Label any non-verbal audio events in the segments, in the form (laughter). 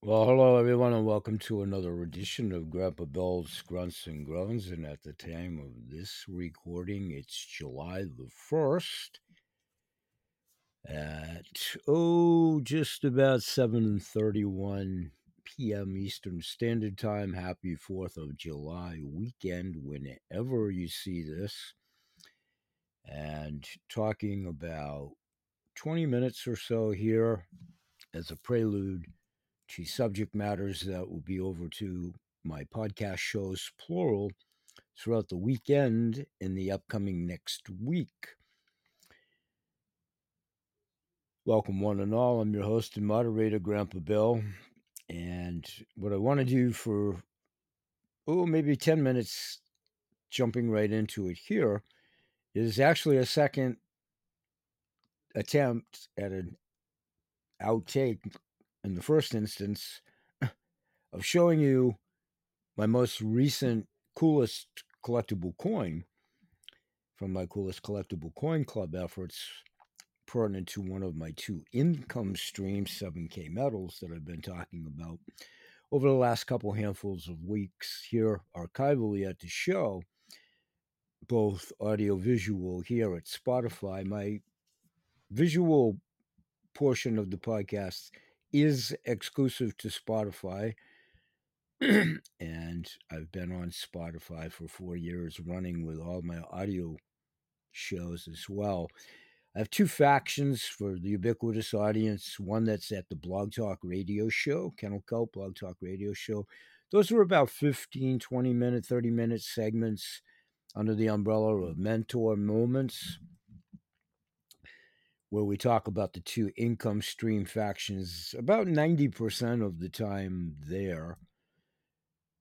Well, hello everyone, and welcome to another edition of Grandpa Bill's Grunts and Groans. And at the time of this recording, it's July the first at oh, just about seven thirty-one p.m. Eastern Standard Time. Happy Fourth of July weekend, whenever you see this. And talking about twenty minutes or so here as a prelude to subject matters that will be over to my podcast shows, plural, throughout the weekend in the upcoming next week. Welcome, one and all. I'm your host and moderator, Grandpa Bill. And what I want to do for, oh, maybe 10 minutes, jumping right into it here, is actually a second attempt at an outtake in the first instance (clears throat) of showing you my most recent coolest collectible coin from my coolest collectible coin club efforts pertinent to one of my two income streams 7k metals that i've been talking about over the last couple handfuls of weeks here archivally at the show both audio visual here at spotify. My visual portion of the podcast is exclusive to spotify (clears throat) and I've been on Spotify for four years running with all my audio shows as well. I have two factions for the ubiquitous audience one that's at the Blog Talk Radio Show, Kennel Kelp Blog Talk Radio Show. Those are about 15, 20 minute, 30 minute segments under the umbrella of Mentor Moments, where we talk about the two income stream factions about 90% of the time there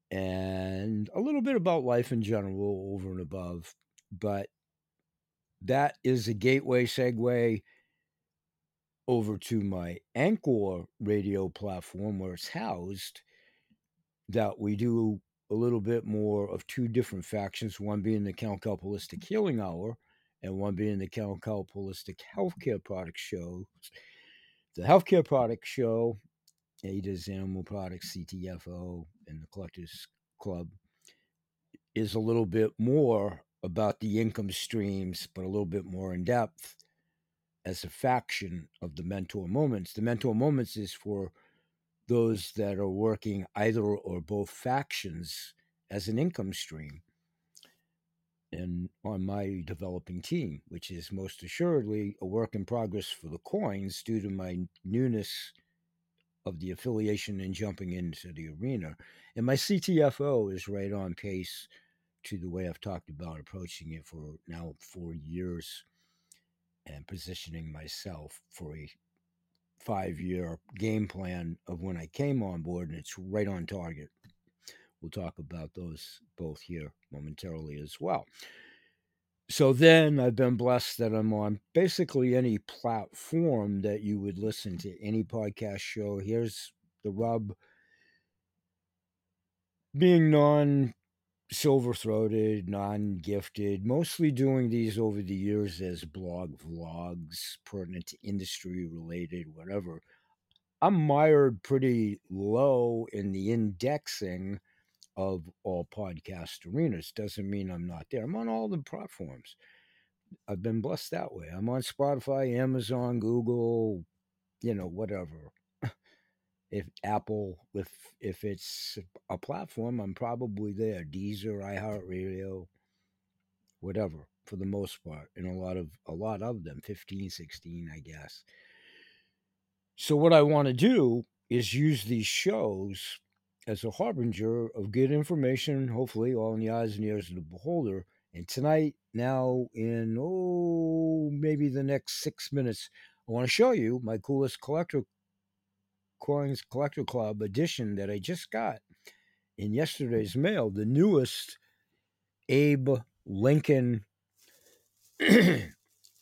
and a little bit about life in general over and above. But that is a gateway segue over to my Anchor radio platform where it's housed. That we do a little bit more of two different factions, one being the Count Healing Hour and one being the Holistic Healthcare Product Show. The Healthcare Product Show Ada's Animal Products, CTFO, and the Collectors Club is a little bit more about the income streams, but a little bit more in depth as a faction of the mentor moments. The mentor moments is for those that are working either or both factions as an income stream and on my developing team, which is most assuredly a work in progress for the coins due to my newness of the affiliation and jumping into the arena. And my CTFO is right on pace to the way I've talked about approaching it for now four years and positioning myself for a five year game plan of when I came on board, and it's right on target. We'll talk about those both here momentarily as well. So then I've been blessed that I'm on basically any platform that you would listen to any podcast show. Here's the rub being non silver throated, non gifted, mostly doing these over the years as blog vlogs, pertinent to industry related, whatever. I'm mired pretty low in the indexing of all podcast arenas. Doesn't mean I'm not there. I'm on all the platforms. I've been blessed that way. I'm on Spotify, Amazon, Google, you know, whatever. (laughs) if Apple, if if it's a platform, I'm probably there. Deezer, iHeartRadio, whatever, for the most part. And a lot of a lot of them, 15, 16, I guess. So what I want to do is use these shows as a harbinger of good information, hopefully, all in the eyes and ears of the beholder. And tonight, now in, oh, maybe the next six minutes, I want to show you my coolest collector coins collector club edition that I just got in yesterday's mail, the newest Abe Lincoln (clears throat)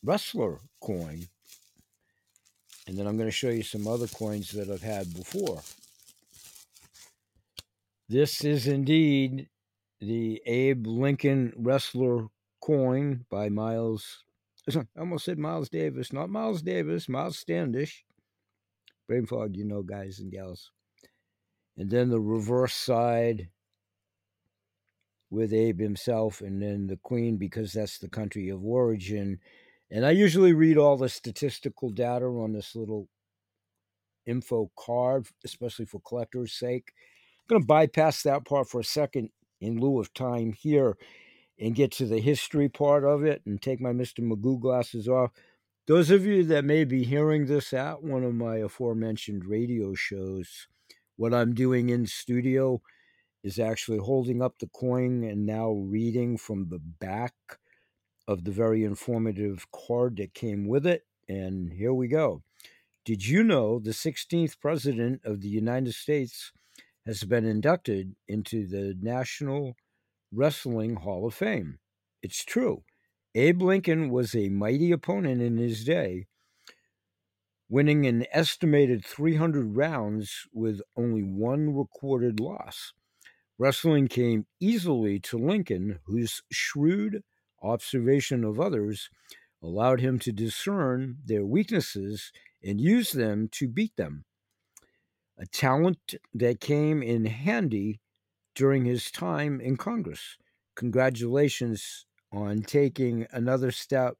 wrestler coin. And then I'm going to show you some other coins that I've had before. This is indeed the Abe Lincoln Wrestler coin by Miles. (clears throat) I almost said Miles Davis, not Miles Davis, Miles Standish. Brain fog, you know, guys and gals. and then the reverse side with Abe himself, and then the Queen because that's the country of origin. And I usually read all the statistical data on this little info card, especially for collectors' sake. Going to bypass that part for a second in lieu of time here and get to the history part of it and take my Mr. Magoo glasses off. Those of you that may be hearing this at one of my aforementioned radio shows, what I'm doing in studio is actually holding up the coin and now reading from the back of the very informative card that came with it. And here we go. Did you know the 16th president of the United States has been inducted into the National Wrestling Hall of Fame? It's true. Abe Lincoln was a mighty opponent in his day, winning an estimated 300 rounds with only one recorded loss. Wrestling came easily to Lincoln, whose shrewd observation of others allowed him to discern their weaknesses and use them to beat them. A talent that came in handy during his time in Congress. Congratulations on taking another step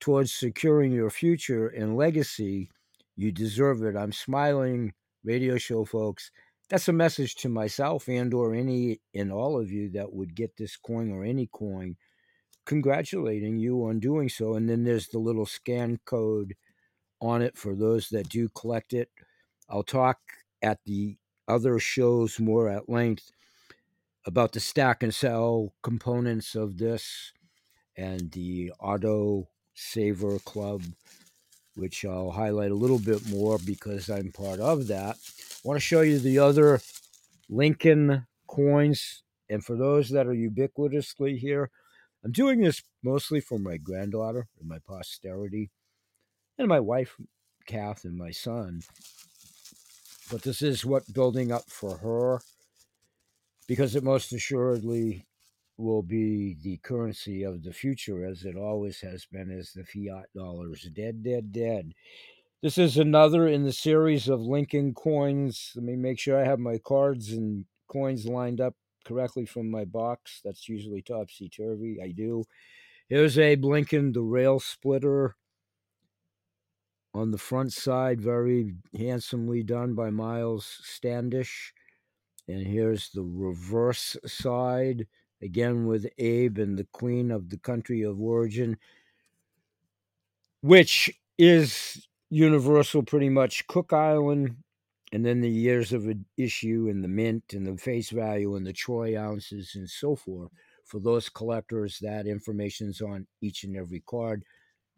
towards securing your future and legacy. You deserve it. I'm smiling, radio show folks. That's a message to myself and or any and all of you that would get this coin or any coin congratulating you on doing so. And then there's the little scan code on it for those that do collect it. I'll talk at the other shows more at length about the stack and sell components of this and the auto saver club which I'll highlight a little bit more because I'm part of that. I want to show you the other Lincoln coins. And for those that are ubiquitously here, I'm doing this mostly for my granddaughter and my posterity and my wife, Kath, and my son. But this is what building up for her because it most assuredly will be the currency of the future as it always has been as the fiat dollars dead dead dead. This is another in the series of lincoln coins. Let me make sure i have my cards and coins lined up correctly from my box. That's usually topsy-turvy. I do. Here's abe lincoln the rail splitter on the front side very handsomely done by miles standish and here's the reverse side again with Abe and the Queen of the country of origin, which is universal pretty much Cook Island, and then the years of issue and the mint and the face value and the troy ounces and so forth. For those collectors, that information's on each and every card.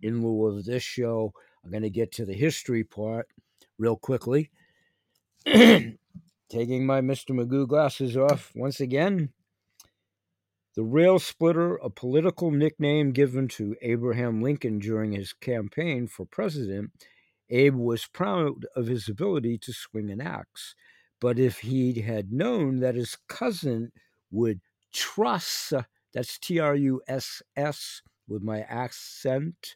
In lieu of this show, I'm going to get to the history part real quickly. (clears throat) Taking my Mr. Magoo glasses off once again. The rail splitter, a political nickname given to Abraham Lincoln during his campaign for president, Abe was proud of his ability to swing an axe. But if he had known that his cousin would truss, that's T R U S S with my accent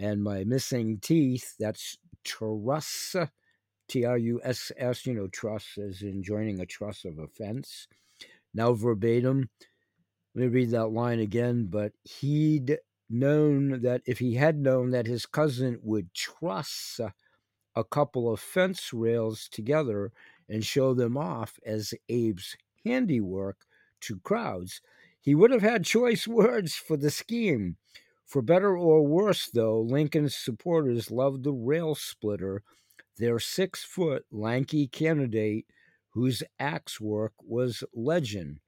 and my missing teeth, that's truss, T R U S S, you know, truss as in joining a truss of a fence. Now, verbatim, let me read that line again. But he'd known that if he had known that his cousin would truss a couple of fence rails together and show them off as Abe's handiwork to crowds, he would have had choice (laughs) words for the scheme. For better or worse, though, Lincoln's supporters loved the rail splitter, their six foot lanky candidate whose axe work was legend.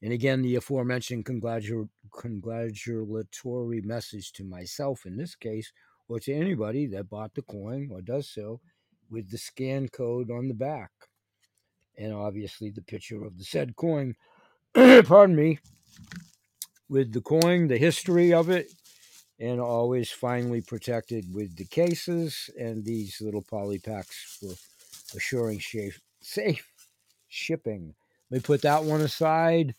And again, the aforementioned congratu- congratulatory message to myself in this case, or to anybody that bought the coin or does so, with the scan code on the back. And obviously the picture of the said coin, (clears throat) pardon me, with the coin, the history of it, and always finely protected with the cases and these little poly packs for assuring safe, safe shipping. Let me put that one aside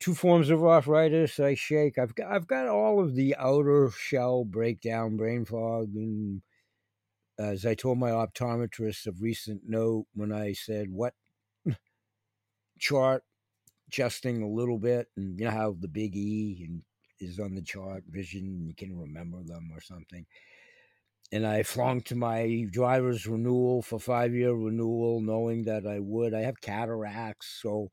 two forms of arthritis. I shake. I've got I've got all of the outer shell breakdown, brain fog, and as I told my optometrist of recent note when I said, "What chart adjusting a little bit, and you know how the big E and is on the chart vision, you can remember them or something. And I flung to my driver's renewal for five year renewal, knowing that I would. I have cataracts, so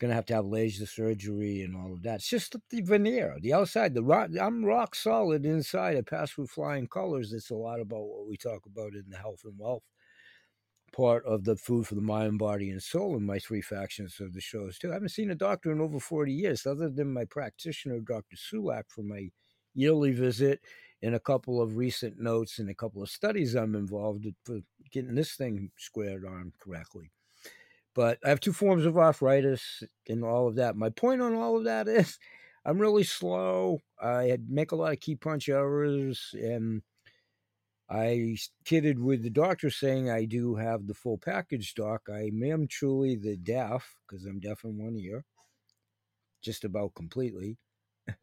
gonna have to have laser surgery and all of that. It's just the veneer, the outside. The rock, I'm rock solid inside. I pass with flying colors. It's a lot about what we talk about in the health and wealth part of the food for the mind, body, and soul in my three factions of the shows too. I haven't seen a doctor in over 40 years, other than my practitioner, Dr. Sulak, for my yearly visit and a couple of recent notes and a couple of studies I'm involved in for getting this thing squared on correctly. But I have two forms of arthritis and all of that. My point on all of that is I'm really slow. I make a lot of key punch errors and I kidded with the doctor saying I do have the full package, doc. I am truly the deaf because I'm deaf in one ear, just about completely. (laughs)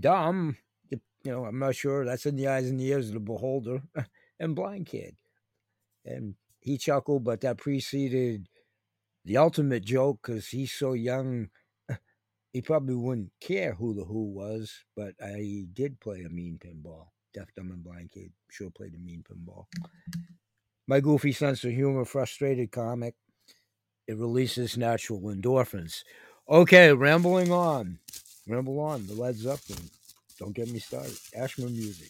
Dumb, you know, I'm not sure. That's in the eyes and the ears of the beholder, (laughs) and blind kid. And he chuckled, but that preceded the ultimate joke because he's so young. (laughs) He probably wouldn't care who the Who was, but I did play a mean pinball deaf, dumb, and blind kid. Sure played a mean pinball. My goofy sense of humor, frustrated comic. It releases natural endorphins. Okay, rambling on. Ramble on. The Led Zeppelin. Don't get me started. Ashman music.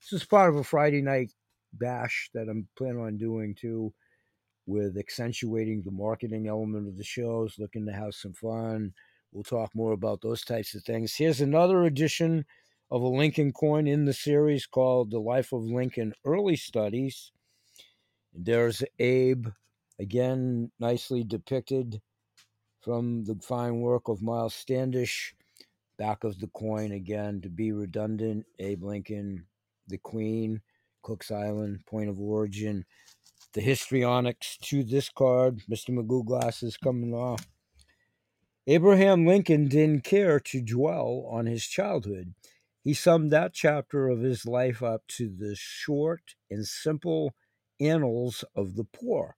This is part of a Friday night bash that I'm planning on doing too, with accentuating the marketing element of the shows, looking to have some fun. We'll talk more about those types of things. Here's another edition of a Lincoln coin in the series called The Life of Lincoln Early Studies. There's Abe, again, nicely depicted from the fine work of Miles Standish. Back of the coin, again, to be redundant, Abe Lincoln, the Queen, Cook's Island, point of origin. The histrionics to this card, Mr. Magoo glasses coming off. Abraham Lincoln didn't care to dwell on his childhood. He summed that chapter of his life up to the short and simple annals of the poor.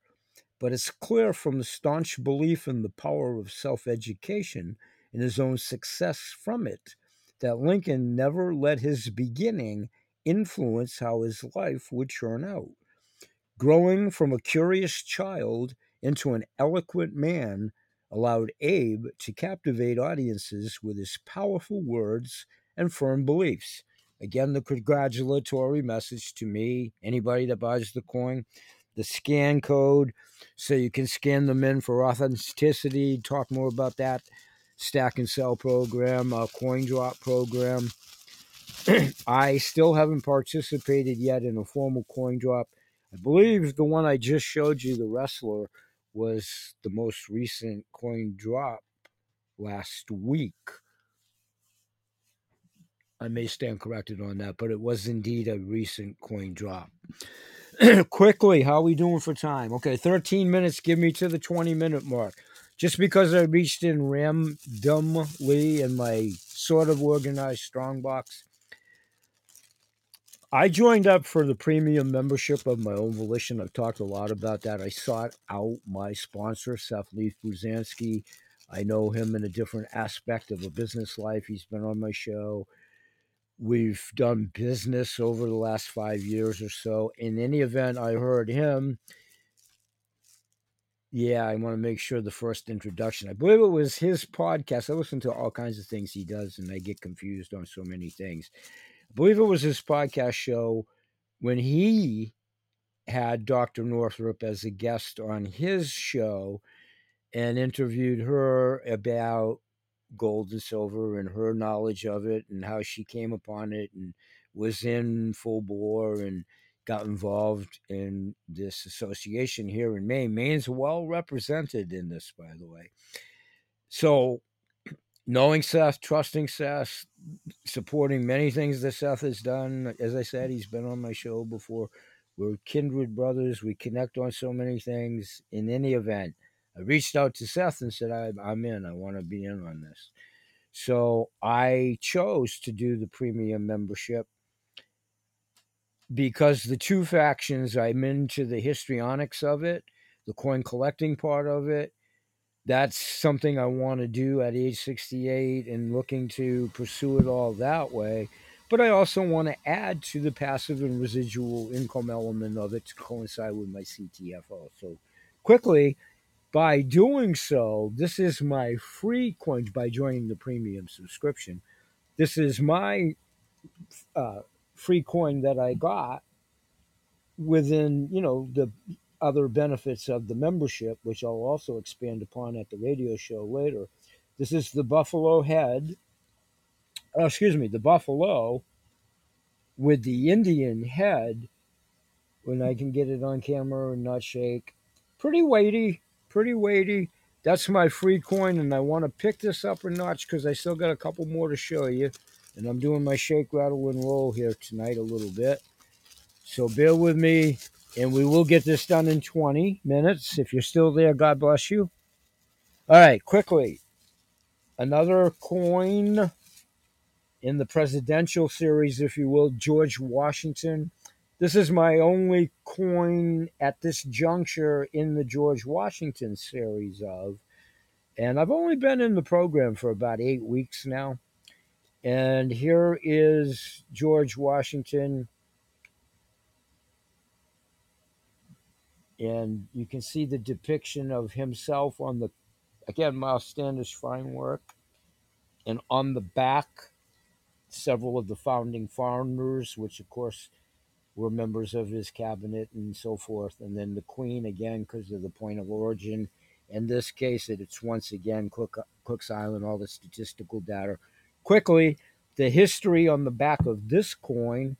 But it's clear from the staunch belief in the power of self education and his own success from it that Lincoln never let his beginning influence how his life would turn out. Growing from a curious child into an eloquent man allowed Abe to captivate audiences with his powerful words and firm beliefs. Again, the congratulatory message to me, anybody that buys the coin, the scan code, so you can scan them in for authenticity. Talk more about that stack and sell program, uh, coin drop program. (clears throat) I still haven't participated yet in a formal coin drop. I believe the one I just showed you, the wrestler, was the most recent coin drop last week. I may stand corrected on that, but it was indeed a recent coin drop. (clears throat) Quickly, how are we doing for time? Okay, 13 minutes. Give me to the 20 minute mark. Just because I reached in randomly in my sort of organized strongbox, I joined up for the premium membership of my own volition. I've talked a lot about that. I sought out my sponsor, Seth Leaf Pruzansky. I know him in a different aspect of a business life. He's been on my show. We've done business over the last five years or so. In any event, I heard him. Yeah, I want to make sure the first introduction. I believe it was his podcast. I listen to all kinds of things he does, and I get confused on so many things. I believe it was his podcast show when he had Dr. Northrup as a guest on his show and interviewed her about gold and silver and her knowledge of it and how she came upon it and was in full bore and got involved in this association here in Maine. Maine's well represented in this, by the way. So, knowing Seth, trusting Seth, supporting many things that Seth has done. As I said, he's been on my show before. We're kindred brothers. We connect on so many things. In any event, I reached out to Seth and said, I'm in. I want to be in on this. So I chose to do the premium membership because the two factions, I'm into the histrionics of it, the coin collecting part of it, that's something I want to do at age 68 and looking to pursue it all that way. But I also want to add to the passive and residual income element of it to coincide with my CTFO. So, quickly, by doing so, this is my free coin by joining the premium subscription. This is my uh, free coin that I got within, you know, the other benefits of the membership, which I'll also expand upon at the radio show later. This is the Buffalo head, oh, excuse me, the Buffalo with the Indian head when I can get it on camera and not shake. Pretty weighty, pretty weighty. That's my free coin, and I want to pick this up a notch because I still got a couple more to show you. And I'm doing my shake, rattle, and roll here tonight a little bit. So bear with me, and we will get this done in 20 minutes. If you're still there, God bless you. All right, quickly. Another coin in the presidential series, if you will, George Washington. This is my only coin at this juncture in the George Washington series of. And I've only been in the program for about eight weeks now. And here is George Washington and you can see the depiction of himself on the again Miles Standish fine work, and on the back, several of the founding founders, which of course were members of his cabinet and so forth, and then the Queen again because of the point of origin. In this case, it's once again Cook, Cook's Island, all the statistical data. Quickly, the history on the back of this coin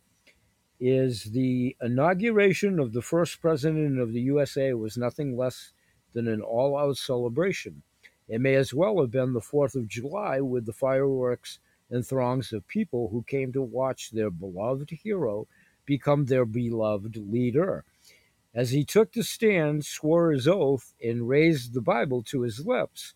is the inauguration of the first president of the USA was nothing less than an all out celebration. It may as well have been the 4th of July with the fireworks and throngs of people who came to watch their beloved hero become their beloved leader. As he took the stand, swore his oath, and raised the Bible to his lips,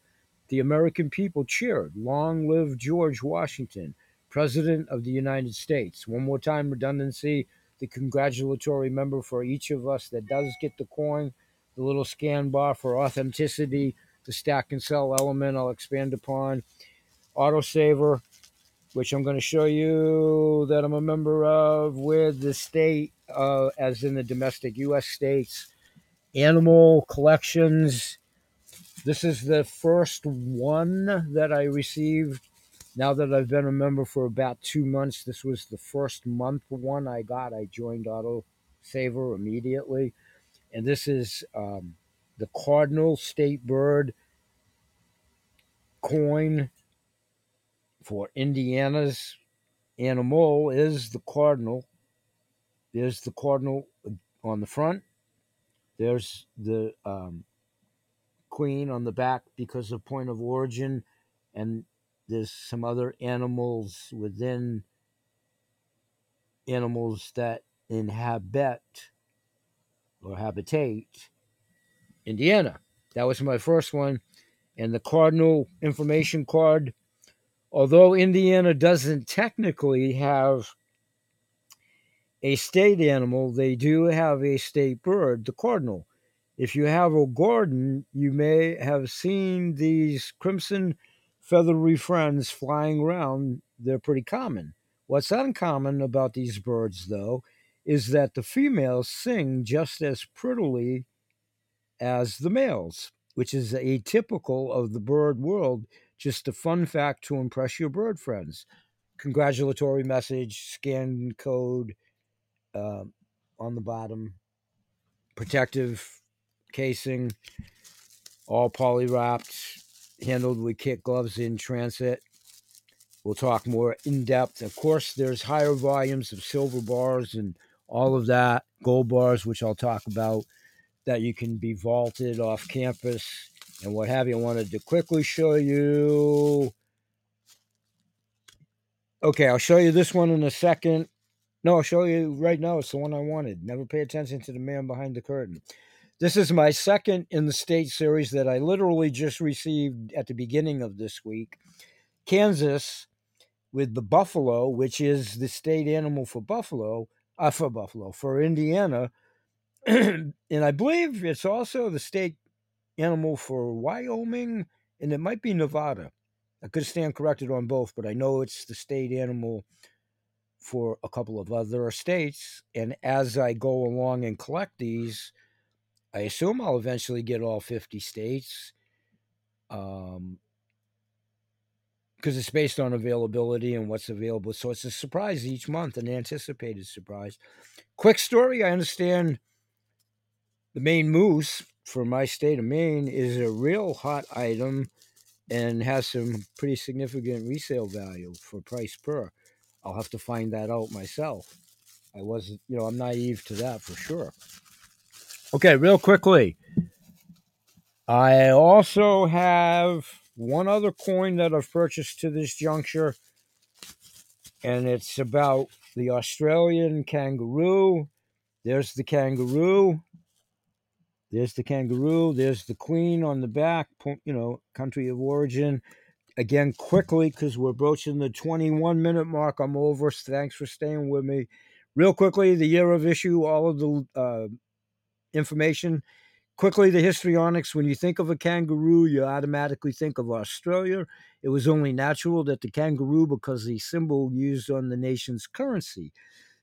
the American people cheered, Long live George Washington! President of the United States. One more time, redundancy. The congratulatory member for each of us that does get the coin, the little scan bar for authenticity, the stack and sell element I'll expand upon, autosaver, which I'm going to show you that I'm a member of with the state, uh, as in the domestic U.S. states, animal collections. This is the first one that I received now that I've been a member for about two months, this was the first month one I got. I joined Auto Saver immediately. And this is um, the Cardinal State Bird coin for Indiana's animal is the cardinal. There's the cardinal on the front. There's the um, queen on the back because of point of origin. And there's some other animals within animals that inhabit or habitate Indiana. That was my first one. And the cardinal information card, although Indiana doesn't technically have a state animal, they do have a state bird, the cardinal. If you have a garden, you may have seen these crimson feathery friends flying around, they're pretty common. What's uncommon about these birds, though, is that the females sing just as prettily as the males, which is atypical of the bird world. Just a fun fact to impress your bird friends. Congratulatory message, scan code uh, on the bottom, protective casing, all poly wrapped, handled with kit gloves in transit. We'll talk more in depth. Of course, there's higher volumes of silver bars and all of that, gold bars, which I'll talk about, that you can be vaulted off campus and what have you. I wanted to quickly show you. Okay, I'll show you this one in a second. No, I'll show you right now. It's the one I wanted. Never pay attention to the man behind the curtain. This is my second in the state series that I literally just received at the beginning of this week. Kansas with the buffalo, which is the state animal for buffalo, uh, for buffalo, for Indiana. (clears throat) and I believe it's also the state animal for Wyoming, and it might be Nevada. I could stand corrected on both, but I know it's the state animal for a couple of other states. And as I go along and collect these, I assume I'll eventually get all 50 states. Um, because it's based on availability and what's available. So it's a surprise each month, an anticipated surprise. Quick story I understand the Maine moose for my state of Maine is a real hot item and has some pretty significant resale value for price per. I'll have to find that out myself. I wasn't, you know, I'm naive to that for sure. Okay, real quickly. I also have one other coin that I've purchased to this juncture, and it's about the Australian kangaroo. There's the kangaroo. There's the kangaroo. There's the queen on the back, you know, country of origin. Again, quickly, because we're broaching the 21 minute mark. I'm over. Thanks for staying with me. Real quickly, the year of issue, all of the uh, information. Quickly, the histrionics. When you think of a kangaroo, you automatically think of Australia. It was only natural that the kangaroo, because the symbol used on the nation's currency.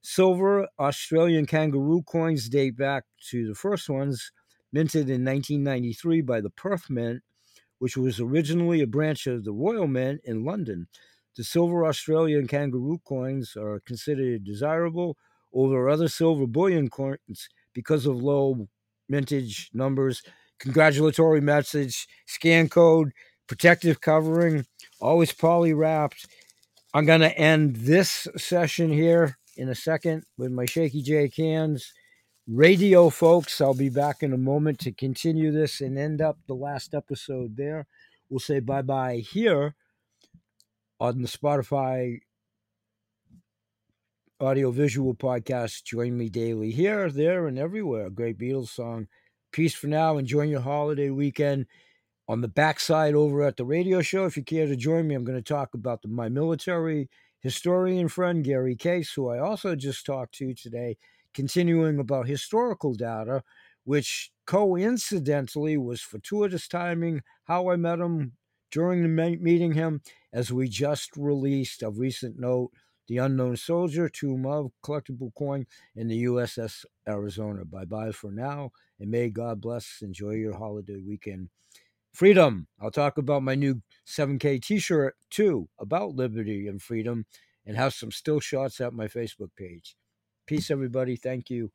Silver Australian kangaroo coins date back to the first ones minted in 1993 by the Perth Mint, which was originally a branch of the Royal Mint in London. The silver Australian kangaroo coins are considered desirable over other silver bullion coins because of low mintage numbers, congratulatory message, scan code, protective covering, always poly wrapped. I'm going to end this session here in a second with my Shaky J cans radio folks. I'll be back in a moment to continue this and end up the last episode there. We'll say bye bye here on the Spotify audio visual podcast. Join me daily here, there, and everywhere. Great Beatles song. Peace for now. Enjoy your holiday weekend. On the backside over at the radio show, if you care to join me, I'm going to talk about the, my military historian friend, Gary Case, who I also just talked to today continuing about historical data, which coincidentally was fortuitous timing, how I met him during the meeting him, as we just released a recent note, The Unknown Soldier, Tomb of Collectible Coin in the USS Arizona. Bye bye for now, and may God bless. Enjoy your holiday weekend. Freedom. I'll talk about my new 7K t shirt too, about liberty and freedom, and have some still shots at my Facebook page. Peace, everybody. Thank you.